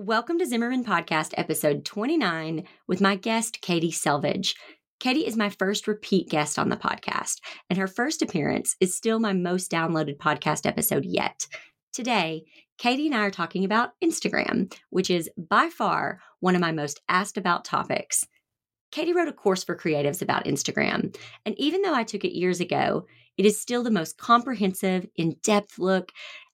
Welcome to Zimmerman Podcast, episode 29, with my guest, Katie Selvidge. Katie is my first repeat guest on the podcast, and her first appearance is still my most downloaded podcast episode yet. Today, Katie and I are talking about Instagram, which is by far one of my most asked about topics. Katie wrote a course for creatives about Instagram, and even though I took it years ago, it is still the most comprehensive, in depth look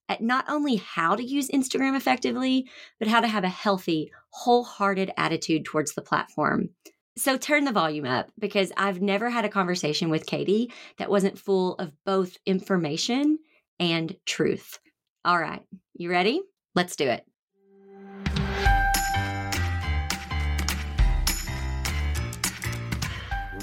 at not only how to use Instagram effectively, but how to have a healthy, wholehearted attitude towards the platform. So turn the volume up because I've never had a conversation with Katie that wasn't full of both information and truth. All right, you ready? Let's do it.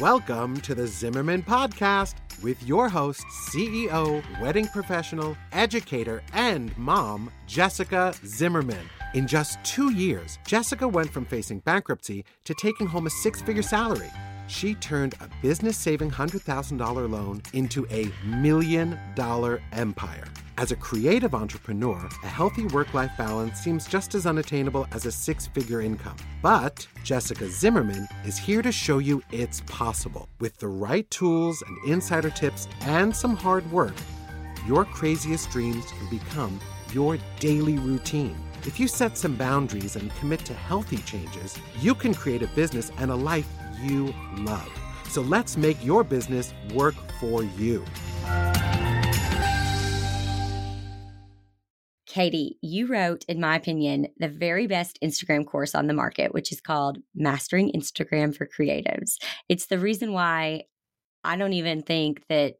Welcome to the Zimmerman Podcast with your host, CEO, wedding professional, educator, and mom, Jessica Zimmerman. In just two years, Jessica went from facing bankruptcy to taking home a six figure salary. She turned a business saving $100,000 loan into a million dollar empire. As a creative entrepreneur, a healthy work life balance seems just as unattainable as a six figure income. But Jessica Zimmerman is here to show you it's possible. With the right tools and insider tips and some hard work, your craziest dreams can become your daily routine. If you set some boundaries and commit to healthy changes, you can create a business and a life you love. So let's make your business work for you. Katie, you wrote, in my opinion, the very best Instagram course on the market, which is called Mastering Instagram for Creatives. It's the reason why I don't even think that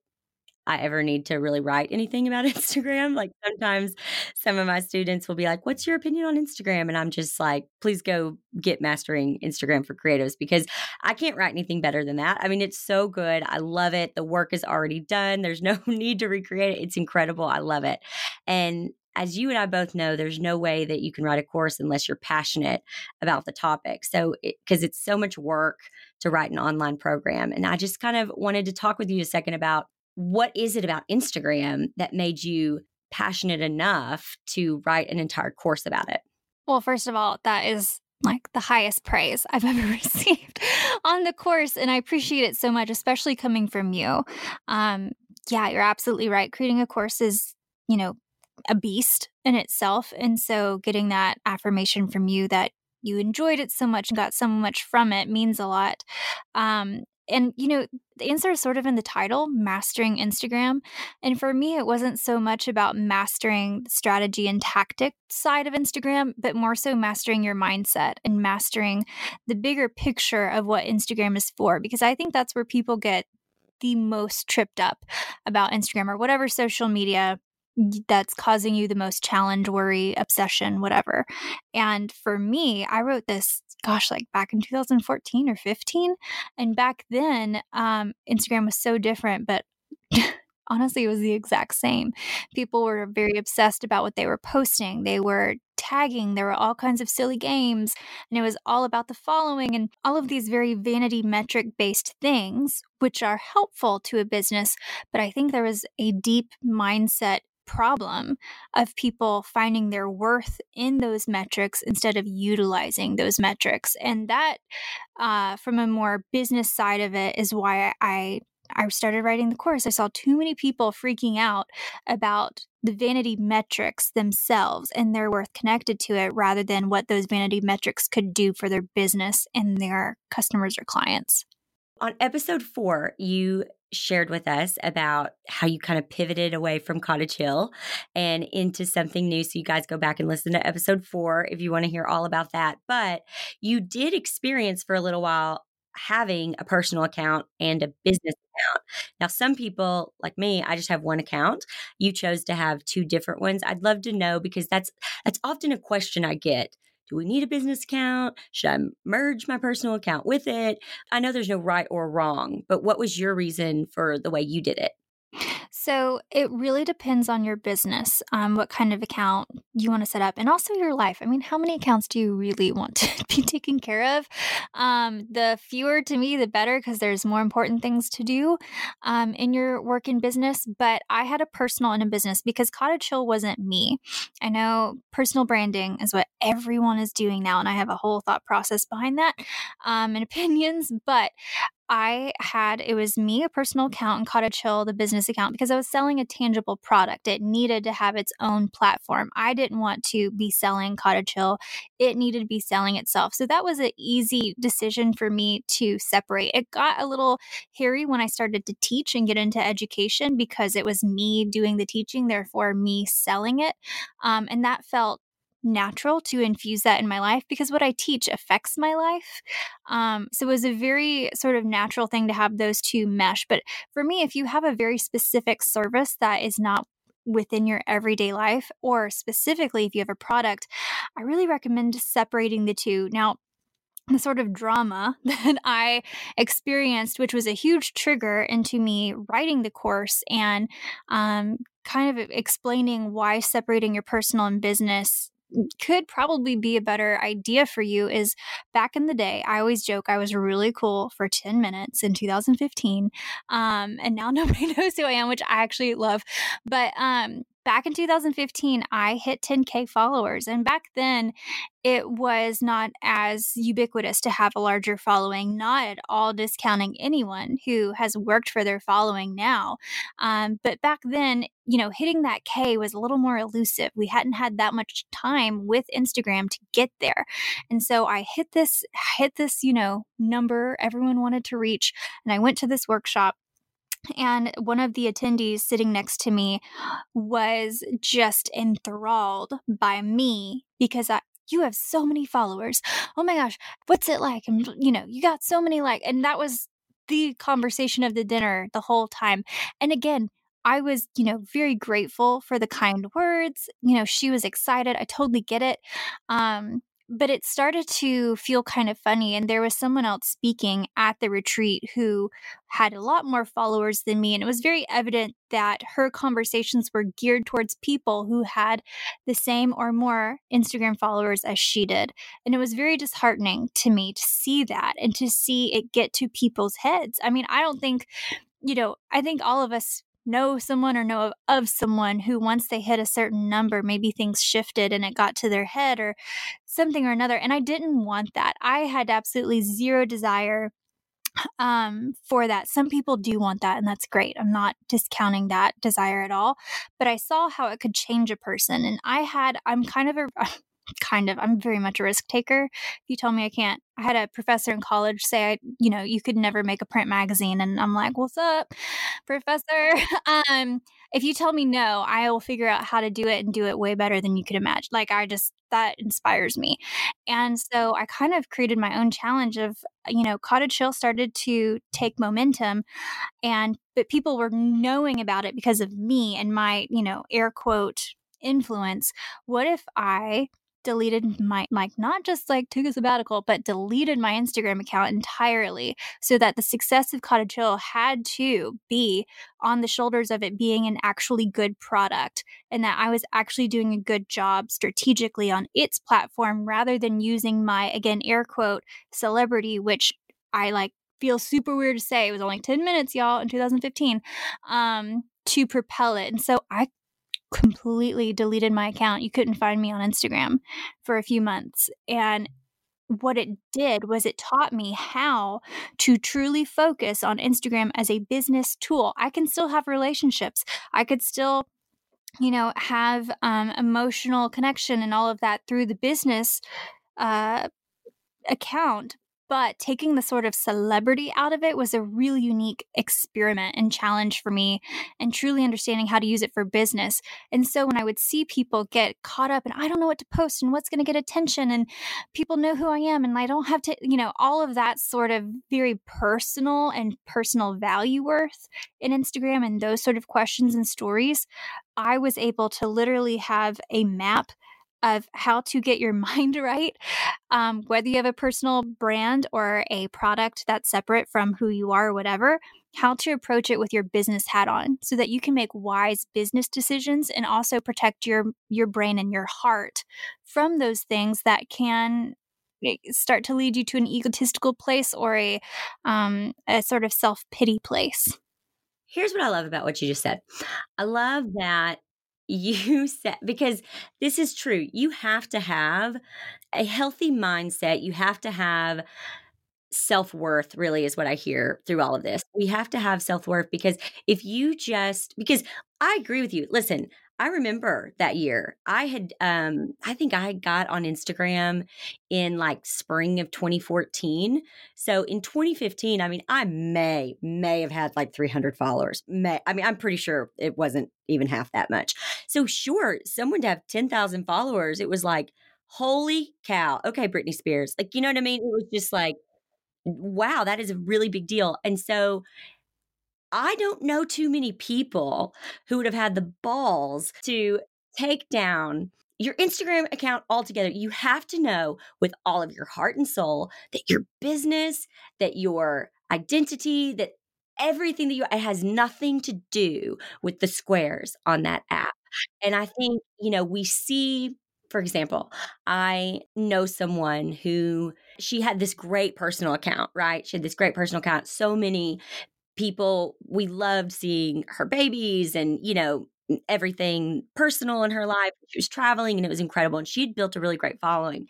I ever need to really write anything about Instagram. Like sometimes some of my students will be like, What's your opinion on Instagram? And I'm just like, Please go get mastering Instagram for creatives because I can't write anything better than that. I mean, it's so good. I love it. The work is already done. There's no need to recreate it. It's incredible. I love it. And as you and I both know, there's no way that you can write a course unless you're passionate about the topic. So, because it, it's so much work to write an online program. And I just kind of wanted to talk with you a second about what is it about Instagram that made you passionate enough to write an entire course about it? Well, first of all, that is like the highest praise I've ever received on the course. And I appreciate it so much, especially coming from you. Um, yeah, you're absolutely right. Creating a course is, you know, a beast in itself. And so getting that affirmation from you that you enjoyed it so much and got so much from it means a lot. Um, and you know the answer is sort of in the title mastering instagram and for me it wasn't so much about mastering the strategy and tactic side of instagram but more so mastering your mindset and mastering the bigger picture of what instagram is for because i think that's where people get the most tripped up about instagram or whatever social media that's causing you the most challenge, worry, obsession, whatever. And for me, I wrote this, gosh, like back in 2014 or 15. And back then, um, Instagram was so different, but honestly, it was the exact same. People were very obsessed about what they were posting. They were tagging. There were all kinds of silly games, and it was all about the following and all of these very vanity metric based things, which are helpful to a business. But I think there was a deep mindset problem of people finding their worth in those metrics instead of utilizing those metrics. And that, uh, from a more business side of it, is why I I started writing the course. I saw too many people freaking out about the vanity metrics themselves and their worth connected to it rather than what those vanity metrics could do for their business and their customers or clients. On episode four, you shared with us about how you kind of pivoted away from Cottage Hill and into something new. So you guys go back and listen to episode four if you want to hear all about that. But you did experience for a little while having a personal account and a business account. Now, some people like me, I just have one account. You chose to have two different ones. I'd love to know because that's that's often a question I get do we need a business account? Should I merge my personal account with it? I know there's no right or wrong, but what was your reason for the way you did it? So it really depends on your business, um, what kind of account you want to set up, and also your life. I mean, how many accounts do you really want to be taken care of? Um, the fewer to me, the better, because there's more important things to do um, in your work and business. But I had a personal and a business because Cottage Hill wasn't me. I know personal branding is what everyone is doing now, and I have a whole thought process behind that um, and opinions. But I had it was me, a personal account, and Cottage Hill, the business account, because I was selling a tangible product. It needed to have its own platform. I didn't want to be selling Cottage Hill, it needed to be selling itself. So that was an easy decision for me to separate. It got a little hairy when I started to teach and get into education because it was me doing the teaching, therefore, me selling it. Um, and that felt natural to infuse that in my life because what I teach affects my life. Um, so it was a very sort of natural thing to have those two mesh. But for me, if you have a very specific service that is not within your everyday life, or specifically if you have a product, I really recommend separating the two. Now, the sort of drama that I experienced, which was a huge trigger into me writing the course and um, kind of explaining why separating your personal and business could probably be a better idea for you is back in the day, I always joke I was really cool for 10 minutes in 2015. Um, and now nobody knows who I am, which I actually love. But um, back in 2015, I hit 10K followers. And back then, it was not as ubiquitous to have a larger following, not at all discounting anyone who has worked for their following now. Um, but back then, you know, hitting that K was a little more elusive. We hadn't had that much time with Instagram to get there. And so I hit this, hit this, you know, number everyone wanted to reach. And I went to this workshop and one of the attendees sitting next to me was just enthralled by me because I, you have so many followers. Oh my gosh, what's it like? And you know, you got so many like, and that was the conversation of the dinner the whole time. And again, I was, you know, very grateful for the kind words. You know, she was excited. I totally get it. Um, but it started to feel kind of funny. And there was someone else speaking at the retreat who had a lot more followers than me. And it was very evident that her conversations were geared towards people who had the same or more Instagram followers as she did. And it was very disheartening to me to see that and to see it get to people's heads. I mean, I don't think, you know, I think all of us know someone or know of, of someone who once they hit a certain number maybe things shifted and it got to their head or something or another and i didn't want that i had absolutely zero desire um, for that. Some people do want that, and that's great. I'm not discounting that desire at all, but I saw how it could change a person. And I had, I'm kind of a, kind of i'm very much a risk taker. If you tell me i can't i had a professor in college say i you know you could never make a print magazine and i'm like what's up professor? Um if you tell me no i will figure out how to do it and do it way better than you could imagine like i just that inspires me. And so i kind of created my own challenge of you know cottage hill started to take momentum and but people were knowing about it because of me and my you know air quote influence. What if i deleted my like not just like took a sabbatical but deleted my instagram account entirely so that the success of cottage hill had to be on the shoulders of it being an actually good product and that i was actually doing a good job strategically on its platform rather than using my again air quote celebrity which i like feel super weird to say it was only 10 minutes y'all in 2015 um to propel it. And so i completely deleted my account. You couldn't find me on Instagram for a few months. And what it did was it taught me how to truly focus on Instagram as a business tool. I can still have relationships. I could still you know have um, emotional connection and all of that through the business uh, account but taking the sort of celebrity out of it was a really unique experiment and challenge for me, and truly understanding how to use it for business. And so when I would see people get caught up and I don't know what to post and what's going to get attention, and people know who I am, and I don't have to, you know, all of that sort of very personal and personal value worth in Instagram and those sort of questions and stories, I was able to literally have a map of how to get your mind right, um, whether you have a personal brand or a product that's separate from who you are or whatever. how to approach it with your business hat on so that you can make wise business decisions and also protect your your brain and your heart from those things that can eh, start to lead you to an egotistical place or a um, a sort of self-pity place here's what i love about what you just said i love that you said because this is true you have to have a healthy mindset you have to have self worth, really, is what I hear through all of this. We have to have self worth because if you just, because I agree with you. Listen, I remember that year. I had, um, I think I got on Instagram in like spring of 2014. So in 2015, I mean, I may, may have had like 300 followers. May, I mean, I'm pretty sure it wasn't even half that much. So sure, someone to have 10,000 followers, it was like, holy cow. Okay, Britney Spears. Like, you know what I mean? It was just like, wow, that is a really big deal. And so I don't know too many people who would have had the balls to take down your Instagram account altogether. You have to know with all of your heart and soul that your business, that your identity, that everything that you it has nothing to do with the squares on that app. And I think, you know, we see for example, I know someone who she had this great personal account, right? She had this great personal account. So many people, we loved seeing her babies and, you know, everything personal in her life. She was traveling and it was incredible. And she had built a really great following. And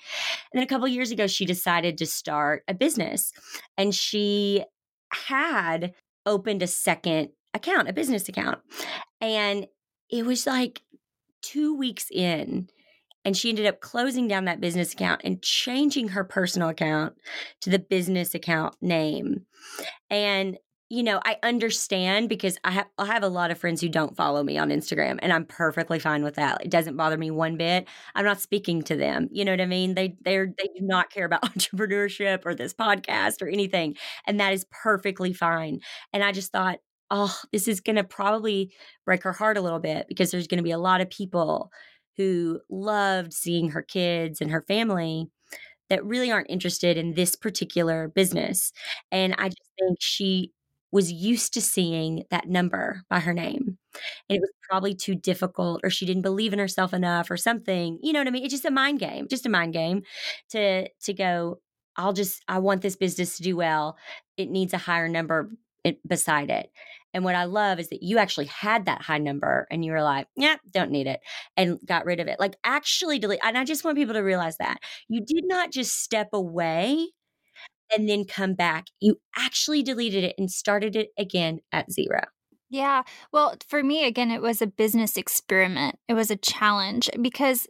then a couple years ago, she decided to start a business and she had opened a second account, a business account. And it was like two weeks in and she ended up closing down that business account and changing her personal account to the business account name. And you know, I understand because I have I have a lot of friends who don't follow me on Instagram and I'm perfectly fine with that. It doesn't bother me one bit. I'm not speaking to them. You know what I mean? They they're they do not care about entrepreneurship or this podcast or anything. And that is perfectly fine. And I just thought, oh, this is gonna probably break her heart a little bit because there's gonna be a lot of people who loved seeing her kids and her family that really aren't interested in this particular business. And I just think she was used to seeing that number by her name. And it was probably too difficult, or she didn't believe in herself enough, or something. You know what I mean? It's just a mind game, just a mind game to to go. I'll just I want this business to do well. It needs a higher number beside it. And what I love is that you actually had that high number and you were like, yeah, don't need it and got rid of it. Like actually delete. And I just want people to realize that you did not just step away and then come back. You actually deleted it and started it again at zero. Yeah. Well, for me, again, it was a business experiment. It was a challenge because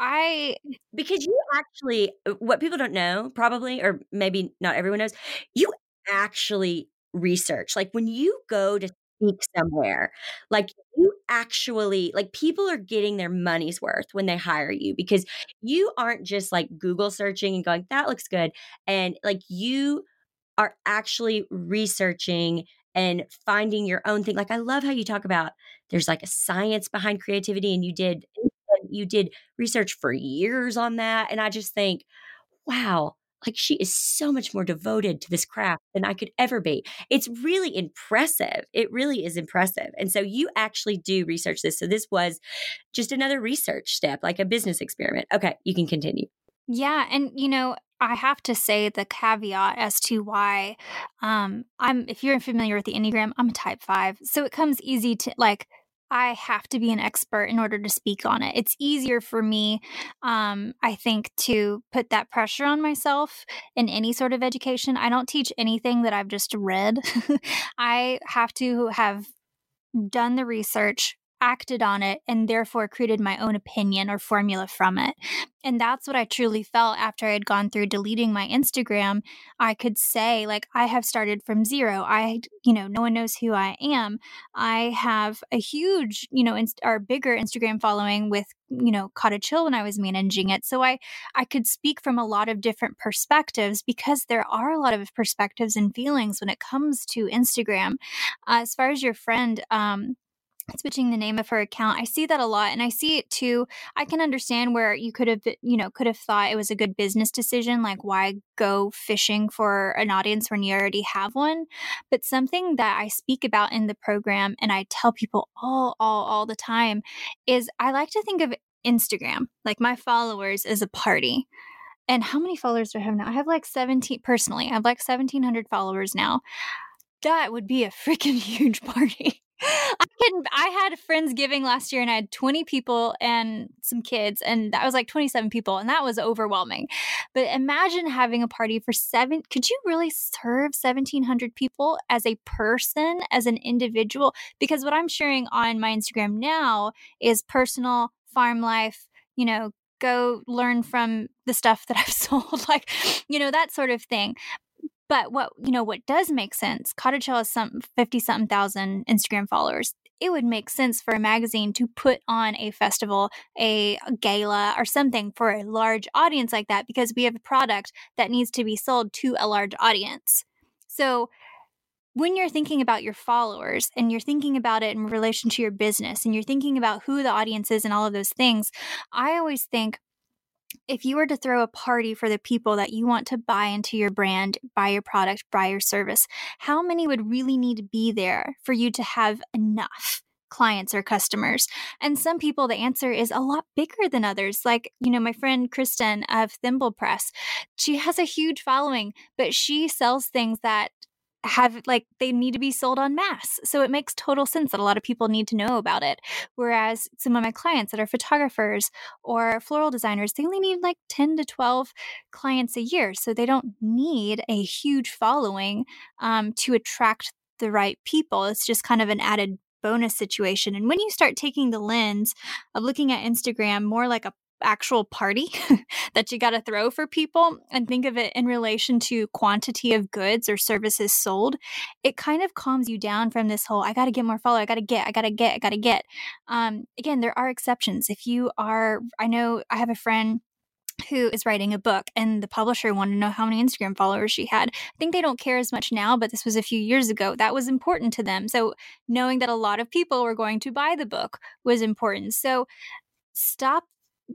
I. Because you actually, uh, what people don't know, probably, or maybe not everyone knows, you actually research. Like when you go to speak somewhere, like you actually like people are getting their money's worth when they hire you because you aren't just like Google searching and going, that looks good. And like you are actually researching and finding your own thing. Like I love how you talk about there's like a science behind creativity and you did you did research for years on that. And I just think, wow, like she is so much more devoted to this craft than I could ever be. It's really impressive. It really is impressive. And so you actually do research this. So this was just another research step, like a business experiment. Okay, you can continue. Yeah. And, you know, I have to say the caveat as to why um, I'm, if you're familiar with the Enneagram, I'm a type five. So it comes easy to like, I have to be an expert in order to speak on it. It's easier for me, um, I think, to put that pressure on myself in any sort of education. I don't teach anything that I've just read. I have to have done the research, acted on it and therefore created my own opinion or formula from it. And that's what I truly felt after I had gone through deleting my Instagram. I could say, like, I have started from zero. I, you know, no one knows who I am. I have a huge, you know, inst- or bigger Instagram following with, you know, Cottage Hill when I was managing it. So I, I could speak from a lot of different perspectives because there are a lot of perspectives and feelings when it comes to Instagram. Uh, as far as your friend, um, switching the name of her account. I see that a lot and I see it too. I can understand where you could have you know could have thought it was a good business decision like why go fishing for an audience when you already have one. But something that I speak about in the program and I tell people all all all the time is I like to think of Instagram like my followers as a party. And how many followers do I have now? I have like 17 personally. I have like 1700 followers now. That would be a freaking huge party. I can I had friends giving last year and I had 20 people and some kids and that was like 27 people and that was overwhelming. But imagine having a party for 7 could you really serve 1700 people as a person as an individual because what I'm sharing on my Instagram now is personal farm life, you know, go learn from the stuff that I've sold like you know that sort of thing. But what you know, what does make sense? Cottage Hill has some fifty something thousand Instagram followers. It would make sense for a magazine to put on a festival, a gala, or something for a large audience like that because we have a product that needs to be sold to a large audience. So when you're thinking about your followers and you're thinking about it in relation to your business and you're thinking about who the audience is and all of those things, I always think if you were to throw a party for the people that you want to buy into your brand, buy your product, buy your service, how many would really need to be there for you to have enough? clients or customers. And some people, the answer is a lot bigger than others. Like, you know, my friend Kristen of Thimblepress, she has a huge following, but she sells things that have like they need to be sold on mass. So it makes total sense that a lot of people need to know about it. Whereas some of my clients that are photographers or floral designers, they only need like 10 to 12 clients a year. So they don't need a huge following um, to attract the right people. It's just kind of an added bonus situation. And when you start taking the lens of looking at Instagram more like a actual party that you got to throw for people and think of it in relation to quantity of goods or services sold, it kind of calms you down from this whole I got to get more follow, I got to get, I got to get, I got to get. Um, again, there are exceptions. If you are, I know I have a friend who is writing a book and the publisher wanted to know how many Instagram followers she had. I think they don't care as much now, but this was a few years ago. That was important to them. So knowing that a lot of people were going to buy the book was important. So stop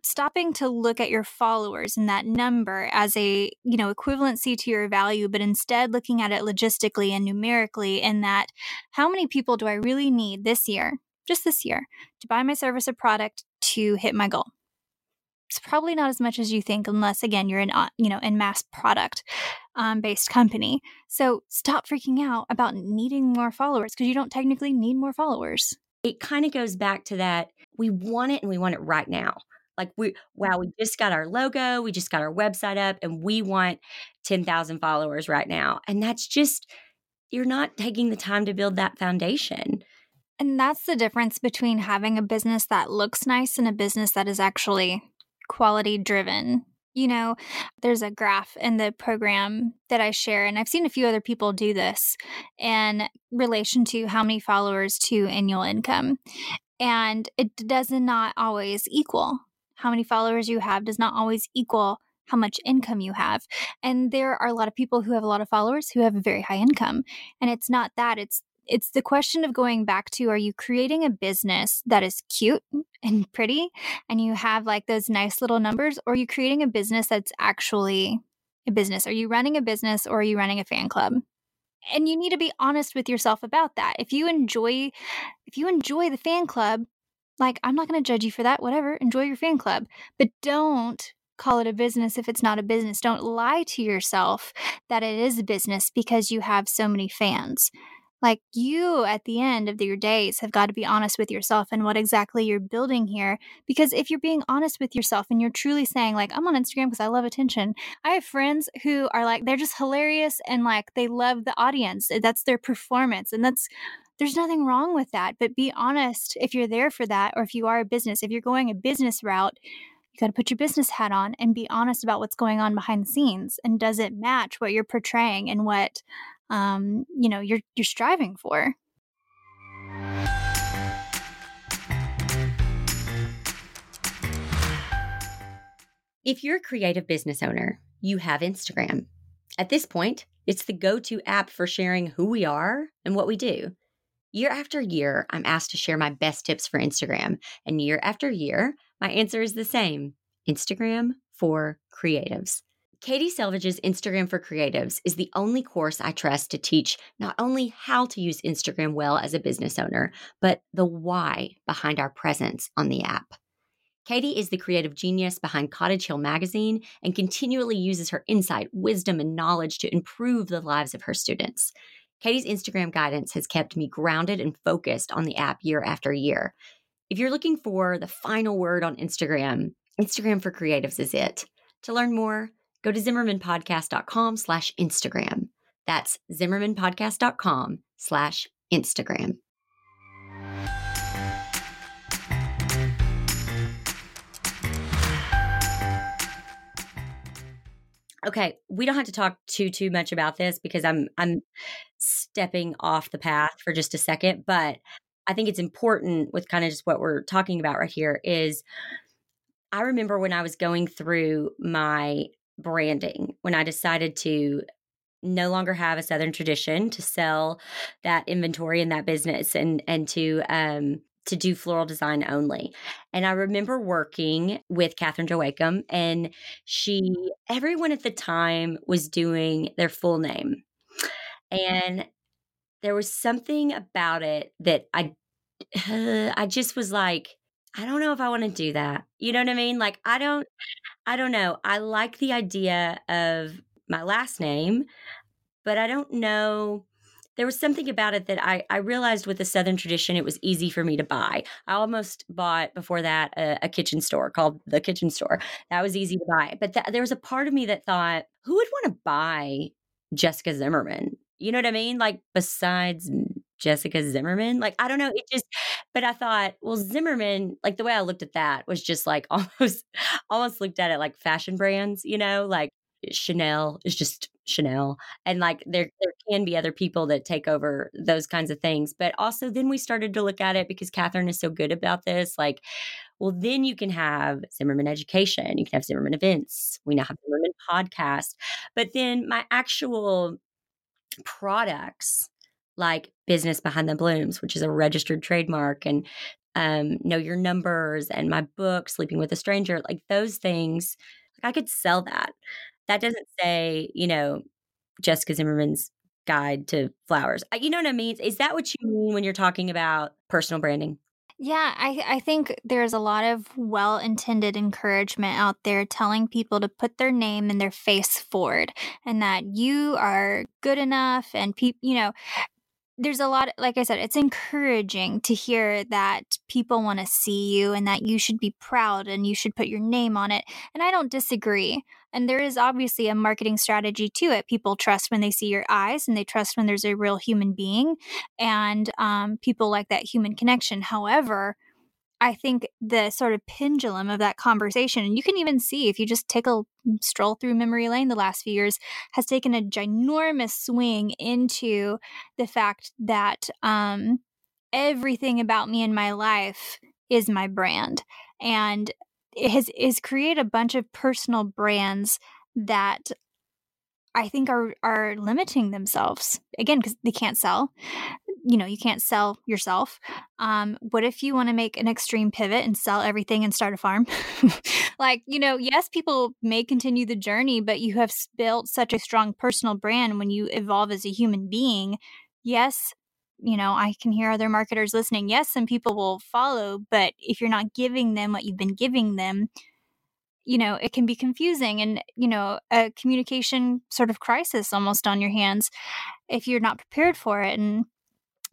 stopping to look at your followers and that number as a you know equivalency to your value but instead looking at it logistically and numerically in that how many people do i really need this year just this year to buy my service or product to hit my goal? It's probably not as much as you think unless again you're in uh, you know in mass product um, based company. So stop freaking out about needing more followers because you don't technically need more followers. It kind of goes back to that we want it and we want it right now like we mm. wow, we just got our logo, we just got our website up and we want 10,000 followers right now. And that's just you're not taking the time to build that foundation. And that's the difference between having a business that looks nice and a business that is actually quality driven. You know, there's a graph in the program that I share, and I've seen a few other people do this in relation to how many followers to annual income. And it does not always equal how many followers you have does not always equal how much income you have. And there are a lot of people who have a lot of followers who have a very high income. And it's not that, it's it's the question of going back to are you creating a business that is cute and pretty and you have like those nice little numbers or are you creating a business that's actually a business? Are you running a business or are you running a fan club? And you need to be honest with yourself about that. If you enjoy if you enjoy the fan club, like, I'm not going to judge you for that. Whatever. Enjoy your fan club. But don't call it a business if it's not a business. Don't lie to yourself that it is a business because you have so many fans. Like, you at the end of your days have got to be honest with yourself and what exactly you're building here. Because if you're being honest with yourself and you're truly saying, like, I'm on Instagram because I love attention, I have friends who are like, they're just hilarious and like they love the audience. That's their performance. And that's there's nothing wrong with that. But be honest if you're there for that, or if you are a business, if you're going a business route, you got to put your business hat on and be honest about what's going on behind the scenes. And does it match what you're portraying and what, um, you know, you're you're striving for? If you're a creative business owner, you have Instagram. At this point, it's the go to app for sharing who we are and what we do. Year after year, I'm asked to share my best tips for Instagram. And year after year, my answer is the same Instagram for creatives. Katie Selvidge's Instagram for Creatives is the only course I trust to teach not only how to use Instagram well as a business owner, but the why behind our presence on the app. Katie is the creative genius behind Cottage Hill Magazine and continually uses her insight, wisdom, and knowledge to improve the lives of her students. Katie's Instagram guidance has kept me grounded and focused on the app year after year. If you're looking for the final word on Instagram, Instagram for Creatives is it. To learn more, go to zimmermanpodcast.com slash Instagram. That's zimmermanpodcast.com slash Instagram. Okay, we don't have to talk too too much about this because I'm I'm stepping off the path for just a second, but I think it's important with kind of just what we're talking about right here is I remember when I was going through my branding when I decided to no longer have a southern tradition to sell that inventory in that business and and to um to do floral design only. And I remember working with Catherine Joachim, and she, mm-hmm. everyone at the time was doing their full name. And there was something about it that I, I just was like, I don't know if I want to do that. You know what I mean? Like, I don't, I don't know. I like the idea of my last name, but I don't know there was something about it that I, I realized with the Southern tradition, it was easy for me to buy. I almost bought before that a, a kitchen store called the Kitchen Store. That was easy to buy. But th- there was a part of me that thought, who would want to buy Jessica Zimmerman? You know what I mean? Like, besides Jessica Zimmerman. Like, I don't know. It just, but I thought, well, Zimmerman, like the way I looked at that was just like almost, almost looked at it like fashion brands, you know, like Chanel is just Chanel. And like there there can be other people that take over those kinds of things. But also then we started to look at it because Catherine is so good about this. Like, well, then you can have Zimmerman Education, you can have Zimmerman Events, we now have Zimmerman Podcast. But then my actual products like Business Behind the Blooms, which is a registered trademark, and um, Know Your Numbers, and my book, Sleeping with a Stranger, like those things, like I could sell that that doesn't say, you know, Jessica Zimmerman's guide to flowers. You know what I mean? Is that what you mm. mean when you're talking about personal branding? Yeah, I, I think there's a lot of well intended encouragement out there telling people to put their name and their face forward and that you are good enough and people, you know, there's a lot like i said it's encouraging to hear that people want to see you and that you should be proud and you should put your name on it and i don't disagree and there is obviously a marketing strategy to it people trust when they see your eyes and they trust when there's a real human being and um, people like that human connection however I think the sort of pendulum of that conversation, and you can even see if you just take a stroll through memory lane the last few years, has taken a ginormous swing into the fact that um, everything about me in my life is my brand. And has, is create a bunch of personal brands that I think are are limiting themselves again because they can't sell. You know, you can't sell yourself. Um, what if you want to make an extreme pivot and sell everything and start a farm? like, you know, yes, people may continue the journey, but you have built such a strong personal brand when you evolve as a human being. Yes, you know, I can hear other marketers listening. Yes, some people will follow, but if you're not giving them what you've been giving them, you know, it can be confusing and, you know, a communication sort of crisis almost on your hands if you're not prepared for it. And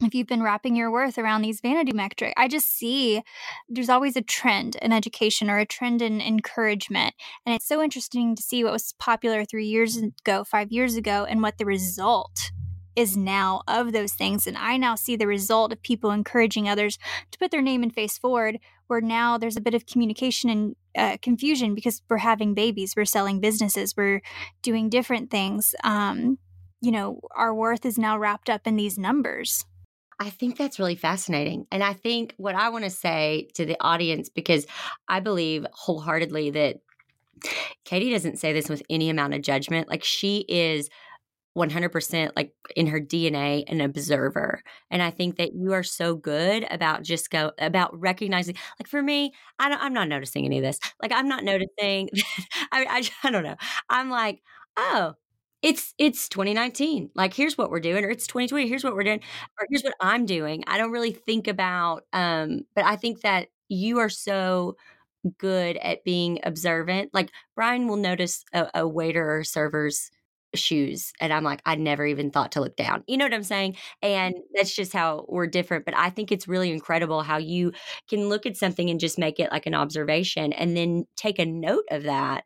if you've been wrapping your worth around these vanity metrics, I just see there's always a trend in education or a trend in encouragement. And it's so interesting to see what was popular three years ago, five years ago, and what the result is now of those things. And I now see the result of people encouraging others to put their name and face forward, where now there's a bit of communication and uh, confusion because we're having babies, we're selling businesses, we're doing different things. Um, you know, our worth is now wrapped up in these numbers. I think that's really fascinating. And I think what I want to say to the audience, because I believe wholeheartedly that Katie doesn't say this with any amount of judgment. Like she is 100% like in her DNA an observer. And I think that you are so good about just go about recognizing like for me, I don't, I'm not noticing any of this. Like I'm not noticing I, I I don't know. I'm like, "Oh, it's it's 2019. Like here's what we're doing or it's 2020. Here's what we're doing or here's what I'm doing." I don't really think about um but I think that you are so good at being observant. Like Brian will notice a, a waiter or server's shoes and i'm like i never even thought to look down. You know what i'm saying? And mm-hmm. that's just how we're different but i think it's really incredible how you can look at something and just make it like an observation and then take a note of that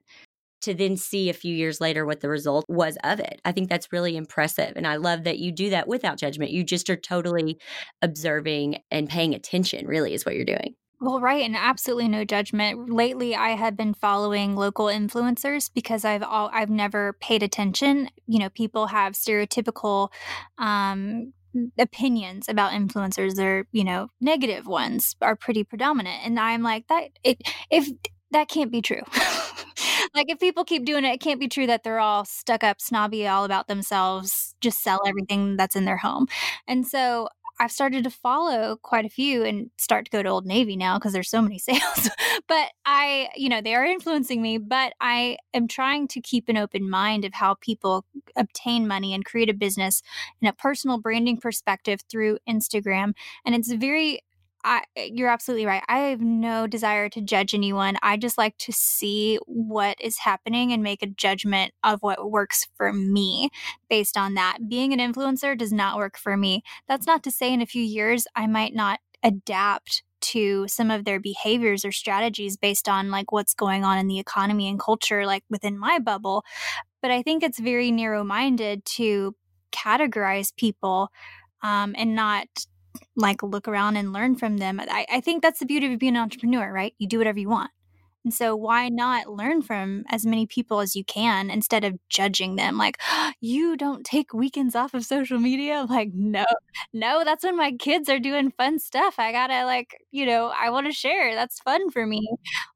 to then see a few years later what the result was of it. I think that's really impressive and i love that you do that without judgment. You just are totally observing and paying attention really is what you're doing well, right, and absolutely no judgment. Lately, I have been following local influencers because I've all I've never paid attention. You know, people have stereotypical um, opinions about influencers. They're you know negative ones are pretty predominant, and I'm like that. It if that can't be true. like if people keep doing it, it can't be true that they're all stuck up, snobby, all about themselves, just sell everything that's in their home. And so I've started to follow quite a few and start to go to Old Navy now because there's so many sales. but I, you know, they are influencing me, but I am trying to keep an open mind of how people obtain money and create a business in a personal branding perspective through Instagram. And it's very I, you're absolutely right. I have no desire to judge anyone. I just like to see what is happening and make a judgment of what works for me based on that. Being an influencer does not work for me. That's not to say in a few years I might not adapt to some of their behaviors or strategies based on like what's going on in the economy and culture like within my bubble. But I think it's very narrow minded to categorize people um, and not like look around and learn from them. I, I think that's the beauty of being an entrepreneur, right? You do whatever you want. And so why not learn from as many people as you can instead of judging them like oh, you don't take weekends off of social media? Like no. No, that's when my kids are doing fun stuff. I got to like, you know, I want to share. That's fun for me.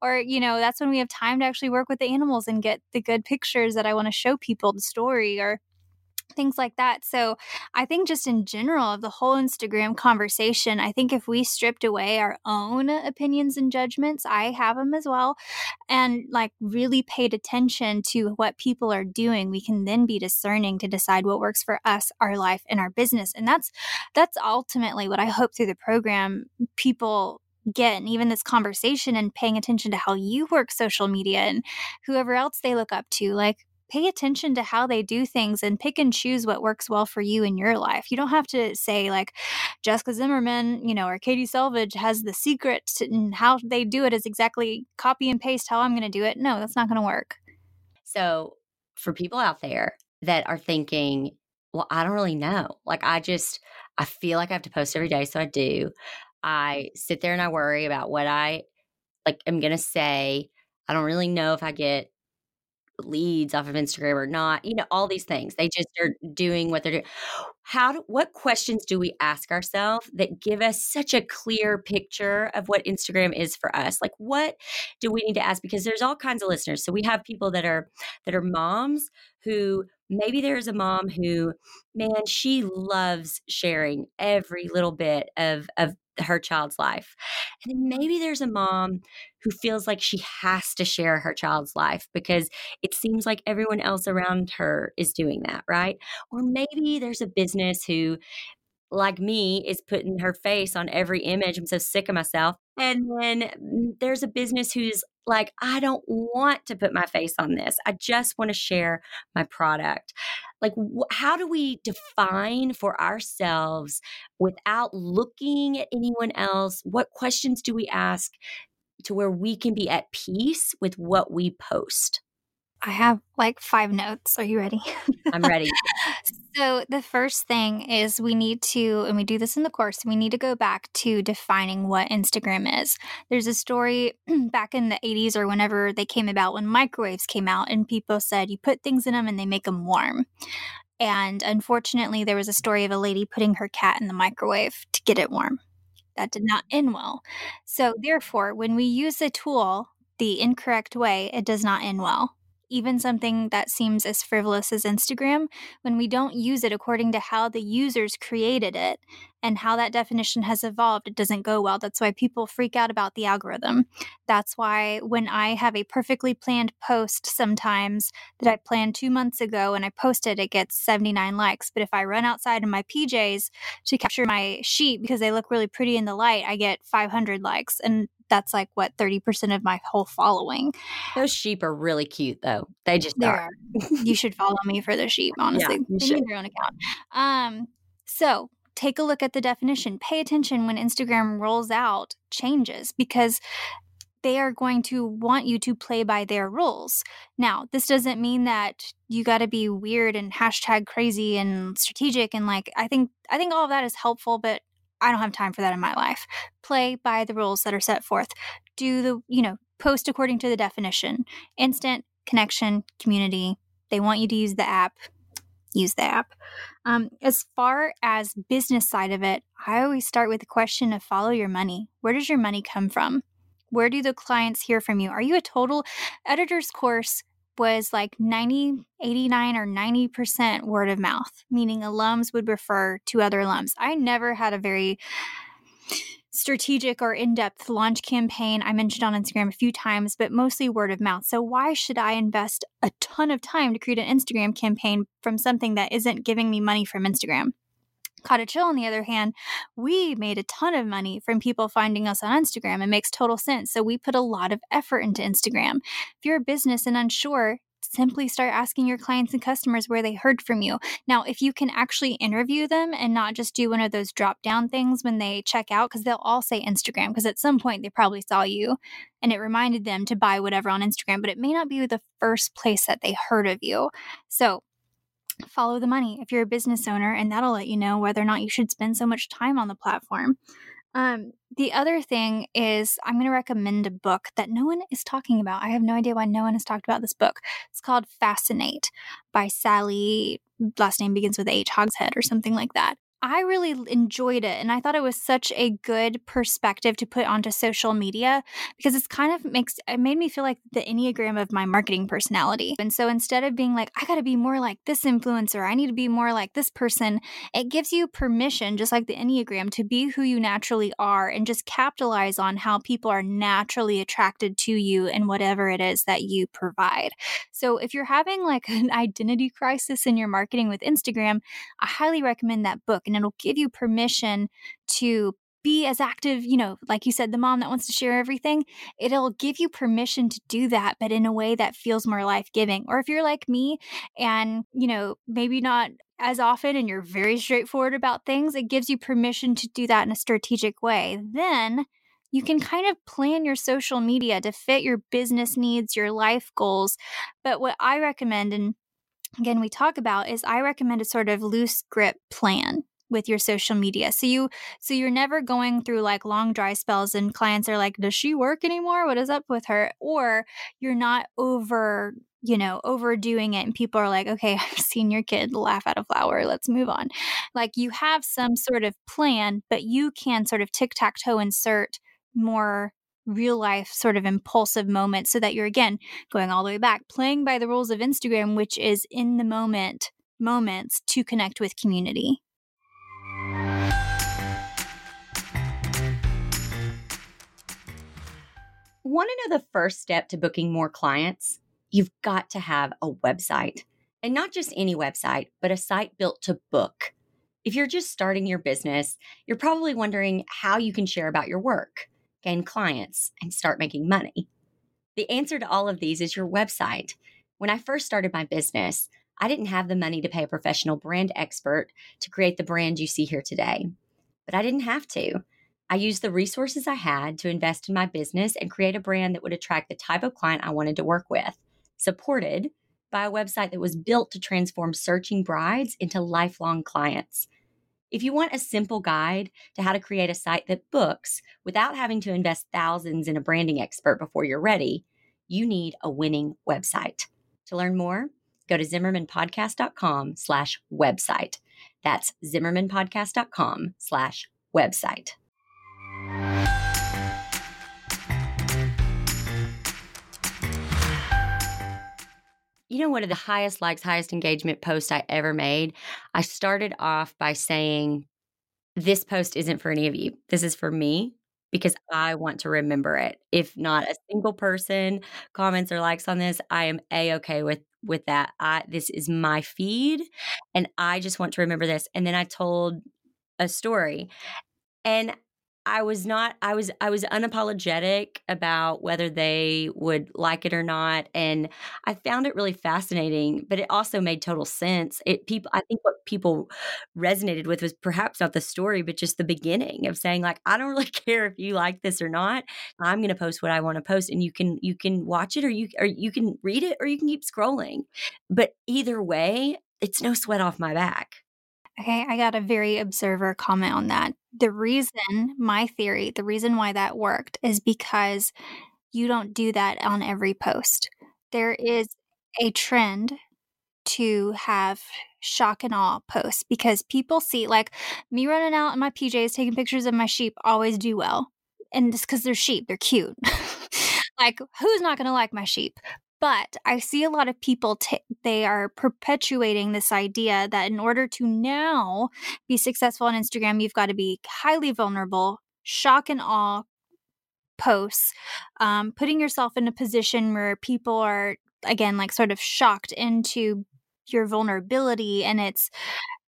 Or, you know, that's when we have time to actually work with the animals and get the good pictures that I want to show people the story or things like that. So I think just in general of the whole Instagram conversation, I think if we stripped away our own opinions and judgments, I have them as well, and like really paid attention to what people are doing, we can then be discerning to decide what works for us, our life, and our business. And that's that's ultimately what I hope through the program people get and even this conversation and paying attention to how you work social media and whoever else they look up to like pay attention to how they do things and pick and choose what works well for you in your life. You don't have to say like Jessica Zimmerman, you know, or Katie Selvidge has the secret and how they do it is exactly copy and paste how I'm going to do it. No, that's not going to work. So, for people out there that are thinking, well, I don't really know. Like I just I feel like I have to post every day, so I do. I sit there and I worry about what I like am going to say. I don't really know if I get leads off of Instagram or not, you know, all these things. They just are doing what they're doing. How do, what questions do we ask ourselves that give us such a clear picture of what Instagram is for us? Like what do we need to ask because there's all kinds of listeners. So we have people that are that are moms who maybe there's a mom who man she loves sharing every little bit of of her child's life. And maybe there's a mom who feels like she has to share her child's life because it seems like everyone else around her is doing that, right? Or maybe there's a business who like me is putting her face on every image. I'm so sick of myself. And then mm, there's a business who's like, I don't want to put my face on this. I just want to share my product. Like, wh- how do we define for ourselves without looking at anyone else? What questions do we ask to where we can be at peace with what we post? I have like five notes. Are you ready? I'm ready. so, the first thing is we need to, and we do this in the course, we need to go back to defining what Instagram is. There's a story back in the 80s or whenever they came about when microwaves came out, and people said you put things in them and they make them warm. And unfortunately, there was a story of a lady putting her cat in the microwave to get it warm. That did not end well. So, therefore, when we use a tool the incorrect way, it does not end well even something that seems as frivolous as Instagram, when we don't use it according to how the users created it and how that definition has evolved, it doesn't go well. That's why people freak out about the algorithm. That's why when I have a perfectly planned post sometimes that I planned two months ago and I post it, it gets 79 likes. But if I run outside in my PJs to capture my sheep because they look really pretty in the light, I get 500 likes. And that's like what 30% of my whole following. Those sheep are really cute though. They just they are. you should follow me for the sheep, honestly. Yeah, they should. need their own account. Um, so take a look at the definition. Pay attention when Instagram rolls out changes because they are going to want you to play by their rules. Now, this doesn't mean that you got to be weird and hashtag crazy and strategic and like I think I think all of that is helpful, but I don't have time for that in my life. Play by the rules that are set forth. Do the, you know, post according to the definition. Instant connection, community. They want you to use the app. Use the app. Um, as far as business side of it, I always start with the question of follow your money. Where does your money come from? Where do the clients hear from you? Are you a total editor's course? Was like 90, 89 or 90% word of mouth, meaning alums would refer to other alums. I never had a very strategic or in depth launch campaign. I mentioned on Instagram a few times, but mostly word of mouth. So, why should I invest a ton of time to create an Instagram campaign from something that isn't giving me money from Instagram? Cottage Hill, on the other hand, we made a ton of money from people finding us on Instagram. It makes total sense. So we put a lot of effort into Instagram. If you're a business and unsure, simply start asking your clients and customers where they heard from you. Now, if you can actually interview them and not just do one of those drop down things when they check out, because they'll all say Instagram, because at some point they probably saw you and it reminded them to buy whatever on Instagram, but it may not be the first place that they heard of you. So, follow the money if you're a business owner, and that'll let you know whether or not you should spend so much time on the platform. Um, the other thing is, I'm going to recommend a book that no one is talking about. I have no idea why no one has talked about this book. It's called Fascinate by Sally, last name begins with H, Hogshead, or something like that. I really enjoyed it and I thought it was such a good perspective to put onto social media because it's kind of makes it made me feel like the enneagram of my marketing personality. And so instead of being like I got to be more like this influencer, I need to be more like this person, it gives you permission just like the enneagram to be who you naturally are and just capitalize on how people are naturally attracted to you and whatever it is that you provide. So if you're having like an identity crisis in your marketing with Instagram, I highly recommend that book it'll give you permission to be as active, you know, like you said, the mom that wants to share everything, it'll give you permission to do that, but in a way that feels more life giving. Or if you're like me and, you know, maybe not as often and you're very straightforward about things, it gives you permission to do that in a strategic way. Then you can kind of plan your social media to fit your business needs, your life goals. But what I recommend, and again, we talk about, is I recommend a sort of loose grip plan with your social media. So you so you're never going through like long dry spells and clients are like, "Does she work anymore? What is up with her?" Or you're not over you know, overdoing it and people are like, okay, I've seen your kid laugh at a flower. Let's move on. Like you have some sort of plan, but you can sort of tic tac toe insert more real life sort of impulsive moments so that you're again going all the way back, playing by the rules of Instagram, which is in the moment moments to connect with community. Want to know the first step to booking more clients? You've got to have a website. And not just any website, but a site built to book. If you're just starting your business, you're probably wondering how you can share about your work, gain clients, and start making money. The answer to all of these is your website. When I first started my business, I didn't have the money to pay a professional brand expert to create the brand you see here today. But I didn't have to. I used the resources I had to invest in my business and create a brand that would attract the type of client I wanted to work with, supported by a website that was built to transform searching brides into lifelong clients. If you want a simple guide to how to create a site that books without having to invest thousands in a branding expert before you're ready, you need a winning website. To learn more, go to zimmermanpodcast.com slash website. That's zimmermanpodcast.com slash website. You know, one of the highest likes, highest engagement posts I ever made. I started off by saying, This post isn't for any of you. This is for me because I want to remember it. If not a single person comments or likes on this, I am a okay with with that. I this is my feed and I just want to remember this. And then I told a story. And I was not I was I was unapologetic about whether they would like it or not and I found it really fascinating but it also made total sense. It people I think what people resonated with was perhaps not the story but just the beginning of saying like I don't really care if you like this or not. I'm going to post what I want to post and you can you can watch it or you or you can read it or you can keep scrolling. But either way, it's no sweat off my back. Okay, I got a very observer comment on that. The reason, my theory, the reason why that worked is because you don't do that on every post. There is a trend to have shock and awe posts because people see, like me running out in my PJs taking pictures of my sheep, always do well. And it's because they're sheep, they're cute. like, who's not going to like my sheep? But I see a lot of people, t- they are perpetuating this idea that in order to now be successful on Instagram, you've got to be highly vulnerable, shock and awe posts, um, putting yourself in a position where people are, again, like sort of shocked into your vulnerability. And it's,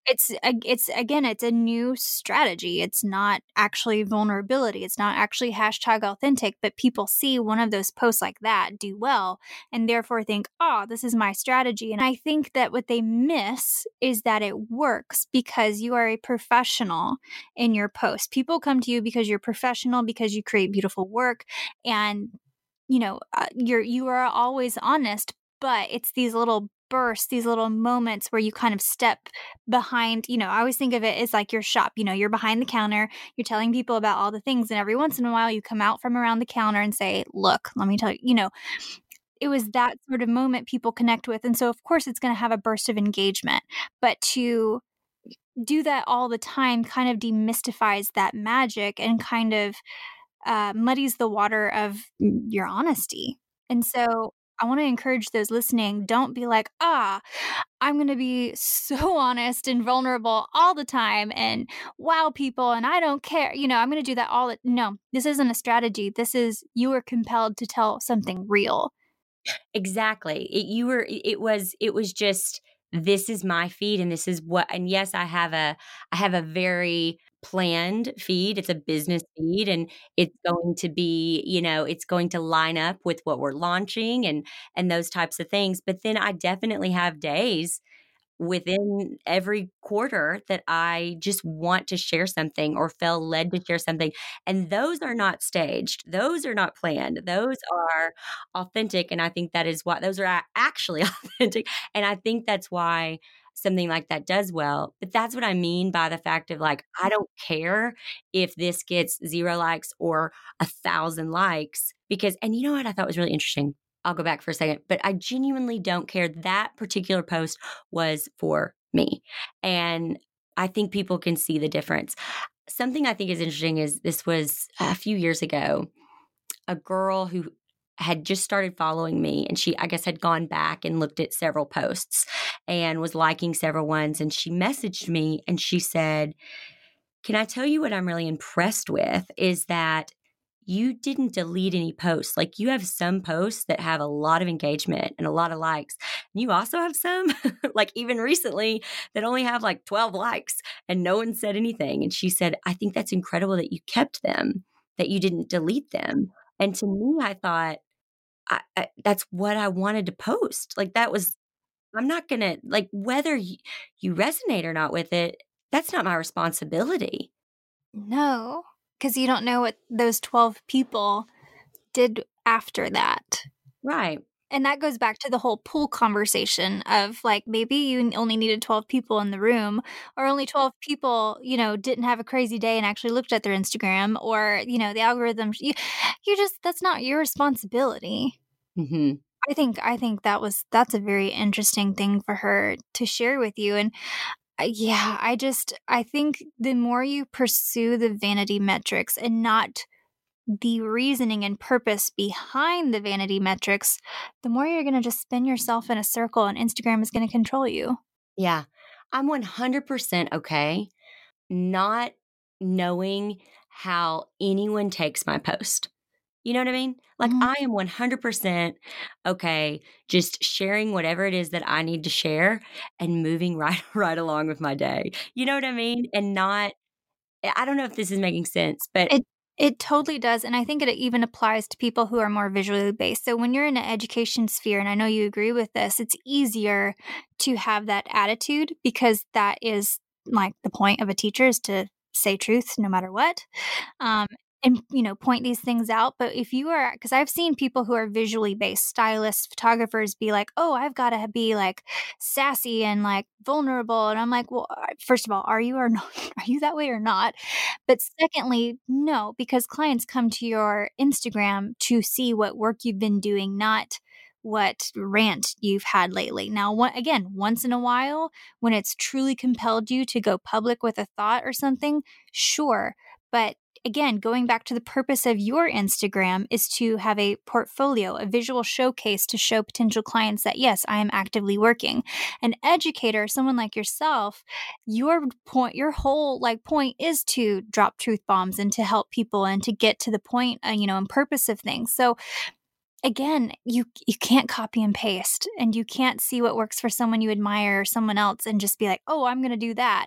it's it's again it's a new strategy. It's not actually vulnerability. It's not actually hashtag authentic but people see one of those posts like that do well and therefore think oh this is my strategy. And i think that what they miss is that it works because you are a professional in your post. People come to you because you're professional because you create beautiful work and you know uh, you're you are always honest but it's these little bursts, these little moments where you kind of step behind, you know, I always think of it as like your shop, you know, you're behind the counter, you're telling people about all the things. And every once in a while you come out from around the counter and say, look, let me tell you, you know, it was that sort of moment people connect with. And so, of course, it's going to have a burst of engagement. But to do that all the time kind of demystifies that magic and kind of uh, muddies the water of your honesty. And so I want to encourage those listening don't be like, ah, I'm going to be so honest and vulnerable all the time and wow people and I don't care. You know, I'm going to do that all No, this isn't a strategy. This is you are compelled to tell something real. Exactly. It, you were it was it was just this is my feed and this is what and yes I have a I have a very planned feed. It's a business mm-hmm. feed and it's going to be, you know, it's going to line up with what we're launching and and those types of things. But then I definitely have days within every quarter that I just want to share something or feel led to share something. And those are not staged, those are not planned, those are authentic. And I think that is why those are actually authentic. And I think that's why something like that does well. But that's what I mean by the fact of like, I don't care if this gets zero likes or a thousand likes because, and you know what I thought was really interesting? I'll go back for a second, but I genuinely don't care. That particular post was for me. And I think people can see the difference. Something I think is interesting is this was a few years ago. A girl who had just started following me and she i guess had gone back and looked at several posts and was liking several ones and she messaged me and she said can i tell you what i'm really impressed with is that you didn't delete any posts. Like you have some posts that have a lot of engagement and a lot of likes and you also have some like even recently that only have like 12 likes and no one said anything. And she said i think that's incredible that you kept them that you didn't delete them. And to me, I thought, I, I, that's what I wanted to post. Like that was, I'm not gonna like whether you, you resonate or not with it. That's not my responsibility. No, because you don't know what those twelve people did after that. Right. And that goes back to the whole pool conversation of like maybe you only needed 12 people in the room or only 12 people, you know, didn't have a crazy day and actually looked at their Instagram or, you know, the algorithm you, you just that's not your responsibility. Mm-hmm. I think I think that was that's a very interesting thing for her to share with you and uh, yeah, I just I think the more you pursue the vanity metrics and not the reasoning and purpose behind the vanity metrics, the more you're going to just spin yourself in a circle and Instagram is going to control you. Yeah. I'm 100% okay not knowing how anyone takes my post. You know what I mean? Like mm-hmm. I am 100% okay just sharing whatever it is that I need to share and moving right right along with my day. You know what I mean? And not I don't know if this is making sense, but it it totally does. And I think it even applies to people who are more visually based. So when you're in an education sphere, and I know you agree with this, it's easier to have that attitude because that is like the point of a teacher is to say truth no matter what. Um, and you know point these things out but if you are because i've seen people who are visually based stylists photographers be like oh i've got to be like sassy and like vulnerable and i'm like well first of all are you or not are you that way or not but secondly no because clients come to your instagram to see what work you've been doing not what rant you've had lately. Now, again, once in a while, when it's truly compelled you to go public with a thought or something, sure. But again, going back to the purpose of your Instagram is to have a portfolio, a visual showcase to show potential clients that, yes, I am actively working. An educator, someone like yourself, your point, your whole like point is to drop truth bombs and to help people and to get to the point, uh, you know, and purpose of things. So again you you can't copy and paste and you can't see what works for someone you admire or someone else and just be like oh i'm going to do that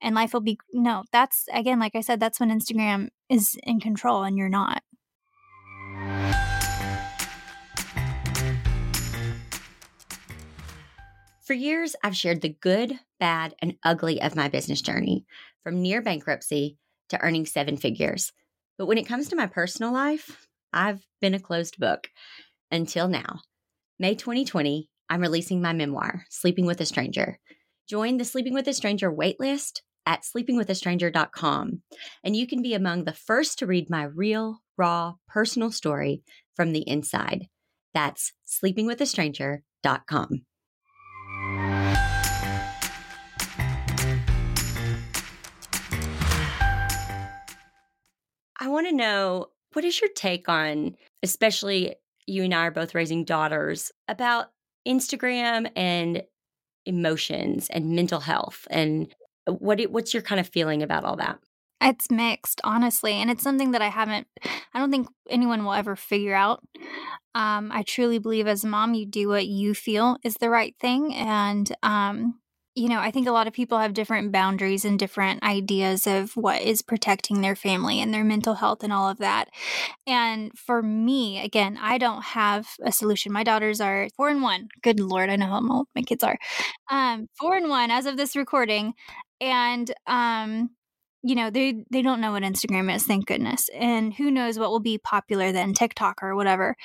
and life will be no that's again like i said that's when instagram is in control and you're not For years, I've shared the good, bad, and ugly of my business journey, from near bankruptcy to earning seven figures. But when it comes to my personal life, I've been a closed book until now. May 2020, I'm releasing my memoir, Sleeping with a Stranger. Join the Sleeping with a Stranger waitlist at sleepingwithastranger.com, and you can be among the first to read my real, raw, personal story from the inside. That's sleepingwithastranger.com. I want to know what is your take on, especially you and I are both raising daughters, about Instagram and emotions and mental health and what what's your kind of feeling about all that? It's mixed, honestly, and it's something that I haven't. I don't think anyone will ever figure out. Um, I truly believe, as a mom, you do what you feel is the right thing, and um, you know, I think a lot of people have different boundaries and different ideas of what is protecting their family and their mental health and all of that. And for me, again, I don't have a solution. My daughters are four and one. Good Lord, I know how old my kids are. Um, four and one as of this recording. And, um, you know they they don't know what instagram is thank goodness and who knows what will be popular then tiktok or whatever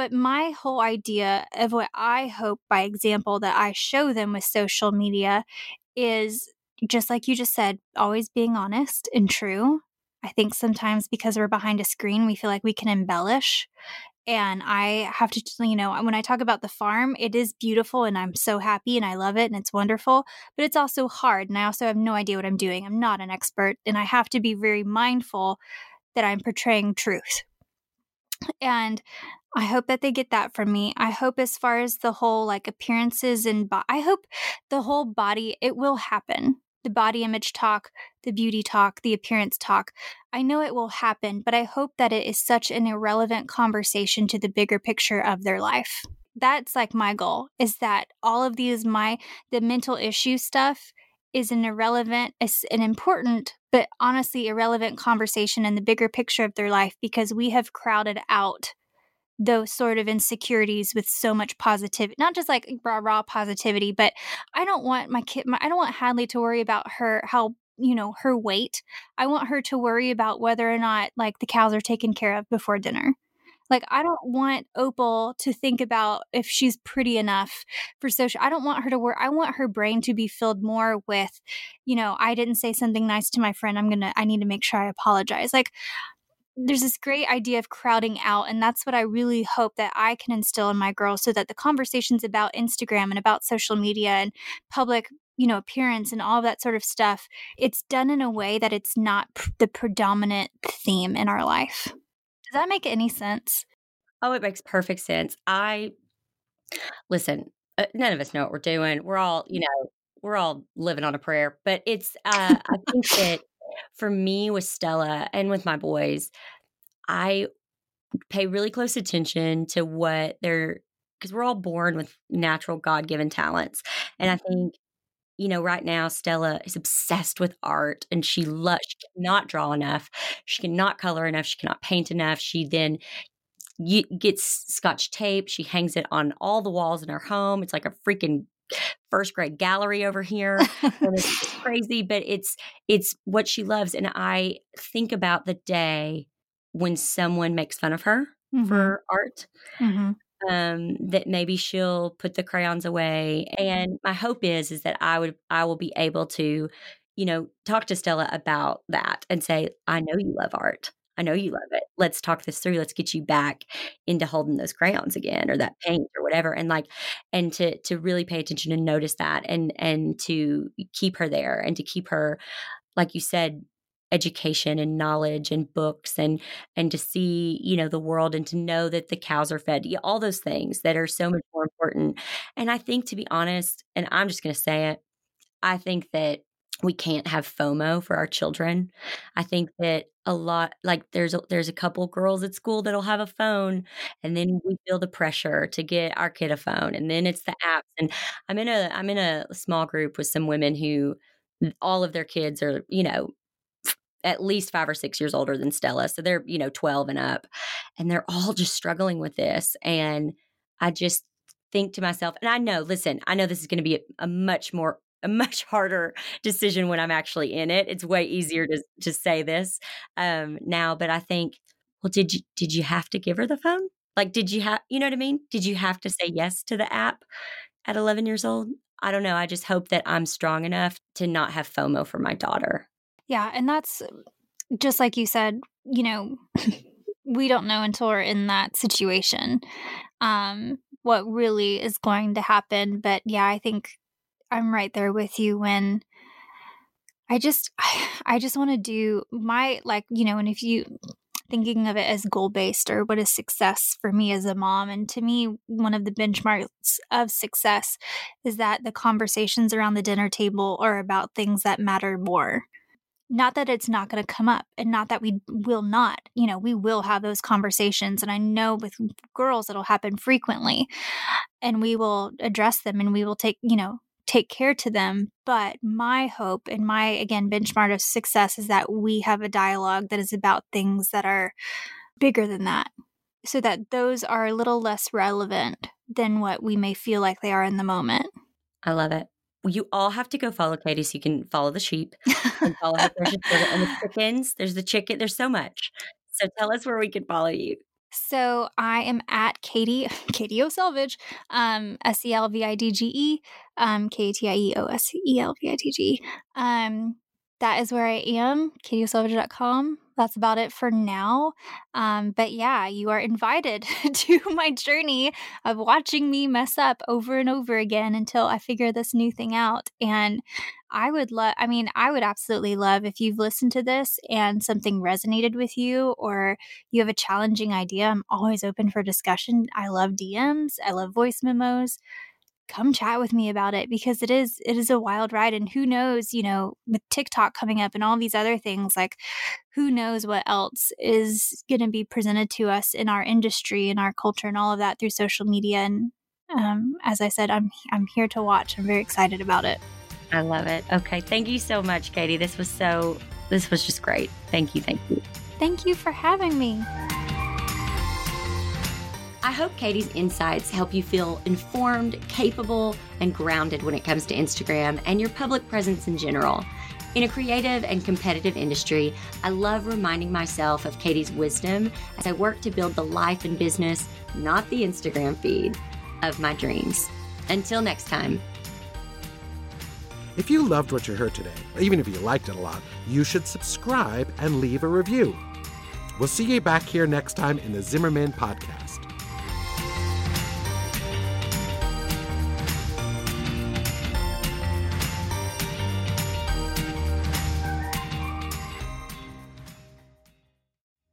but my whole idea of what I hope by example that I show them with social media is just like you just said, always being honest and true. I think sometimes because we're behind a screen, we feel like we can embellish. And I have to, you know, when I talk about the farm, it is beautiful and I'm so happy and I love it and it's wonderful, but it's also hard. And I also have no idea what I'm doing. I'm not an expert and I have to be very mindful that I'm portraying truth. And I hope that they get that from me. I hope as far as the whole like appearances and bo- I hope the whole body it will happen. The body image talk, the beauty talk, the appearance talk. I know it will happen, but I hope that it is such an irrelevant conversation to the bigger picture of their life. That's like my goal is that all of these my the mental issue stuff is an irrelevant, it's an important, but honestly irrelevant conversation in the bigger picture of their life because we have crowded out those sort of insecurities with so much positivity not just like raw raw positivity but i don't want my kid my, i don't want hadley to worry about her how you know her weight. I want her to worry about whether or not like the cows are taken care of before dinner like i don't want opal to think about if she's pretty enough for social i don't want her to work i want her brain to be filled more with you know i didn't say something nice to my friend i'm gonna i need to make sure i apologize. Like there's this great idea of crowding out and that's what i really hope that i can instill in my girls so that the conversations about instagram and about social media and public you know appearance and all of that sort of stuff it's done in a way that it's not pr- the predominant theme in our life Does that make any sense? Oh, it makes perfect sense. I listen, uh, none of us know what we're doing. We're all, you know, we're all living on a prayer, but it's, uh, I think that for me with Stella and with my boys, I pay really close attention to what they're, because we're all born with natural God given talents. And I mm-hmm. think you know, right now Stella is obsessed with art and she loves she cannot draw enough. She cannot color enough. She cannot paint enough. She then gets scotch tape. She hangs it on all the walls in her home. It's like a freaking first grade gallery over here. it's crazy, but it's it's what she loves. And I think about the day when someone makes fun of her mm-hmm. for art. Mm-hmm um, that maybe she'll put the crayons away. And my hope is is that I would I will be able to, you know, talk to Stella about that and say, I know you love art. I know you love it. Let's talk this through. Let's get you back into holding those crayons again or that paint or whatever. And like and to to really pay attention and notice that and and to keep her there and to keep her like you said education and knowledge and books and and to see you know the world and to know that the cows are fed all those things that are so much more important and i think to be honest and i'm just going to say it i think that we can't have FOMO for our children. I think that a lot like there's a, there's a couple girls at school that'll have a phone and then we feel the pressure to get our kid a phone and then it's the apps and I'm in a I'm in a small group with some women who all of their kids are, you know, at least five or six years older than Stella. So they're, you know, 12 and up. And they're all just struggling with this. And I just think to myself, and I know, listen, I know this is going to be a, a, much more, a much harder decision when I'm actually in it. It's way easier to, to say this um, now, but I think, well, did you, did you have to give her the phone? Like, did you have, you know what I mean? Did you have to say yes to the app at 11 years old? I don't know. I just hope that I'm strong enough to not have FOMO for my daughter. Yeah, and that's just like you said, you know, we don't know until we're in that situation um, what really is going to happen. But yeah, I think I'm right there with you when I just I just want to do my like, you know, and if you thinking of it as goal based or what is success for me as a mom. And to me, one of the benchmarks of success is that the conversations around the dinner table are about things that matter more not that it's not going to come up and not that we will not you know we will have those conversations and i know with girls it'll happen frequently and we will address them and we will take you know take care to them but my hope and my again benchmark of success is that we have a dialogue that is about things that are bigger than that so that those are a little less relevant than what we may feel like they are in the moment. I love it you all have to go follow Katie so you can follow the sheep and follow her and the chickens. There's the chicken. There's so much. So tell us where we can follow you. So I am at Katie Katie O'Selvidge, um, S E L V I D G E, um, K T I E O S E L V I D G. Um, that is where I am. KatieO'Selvidge.com that's about it for now. Um, but yeah, you are invited to my journey of watching me mess up over and over again until I figure this new thing out. And I would love, I mean, I would absolutely love if you've listened to this and something resonated with you or you have a challenging idea. I'm always open for discussion. I love DMs, I love voice memos come chat with me about it because it is it is a wild ride and who knows you know with tiktok coming up and all these other things like who knows what else is going to be presented to us in our industry and our culture and all of that through social media and um, as i said i'm i'm here to watch. I'm very excited about it. I love it. Okay thank you so much katie. This was so this was just great. Thank you thank you. Thank you for having me I hope Katie's insights help you feel informed, capable, and grounded when it comes to Instagram and your public presence in general. In a creative and competitive industry, I love reminding myself of Katie's wisdom as I work to build the life and business, not the Instagram feed, of my dreams. Until next time. If you loved what you heard today, even if you liked it a lot, you should subscribe and leave a review. We'll see you back here next time in the Zimmerman Podcast.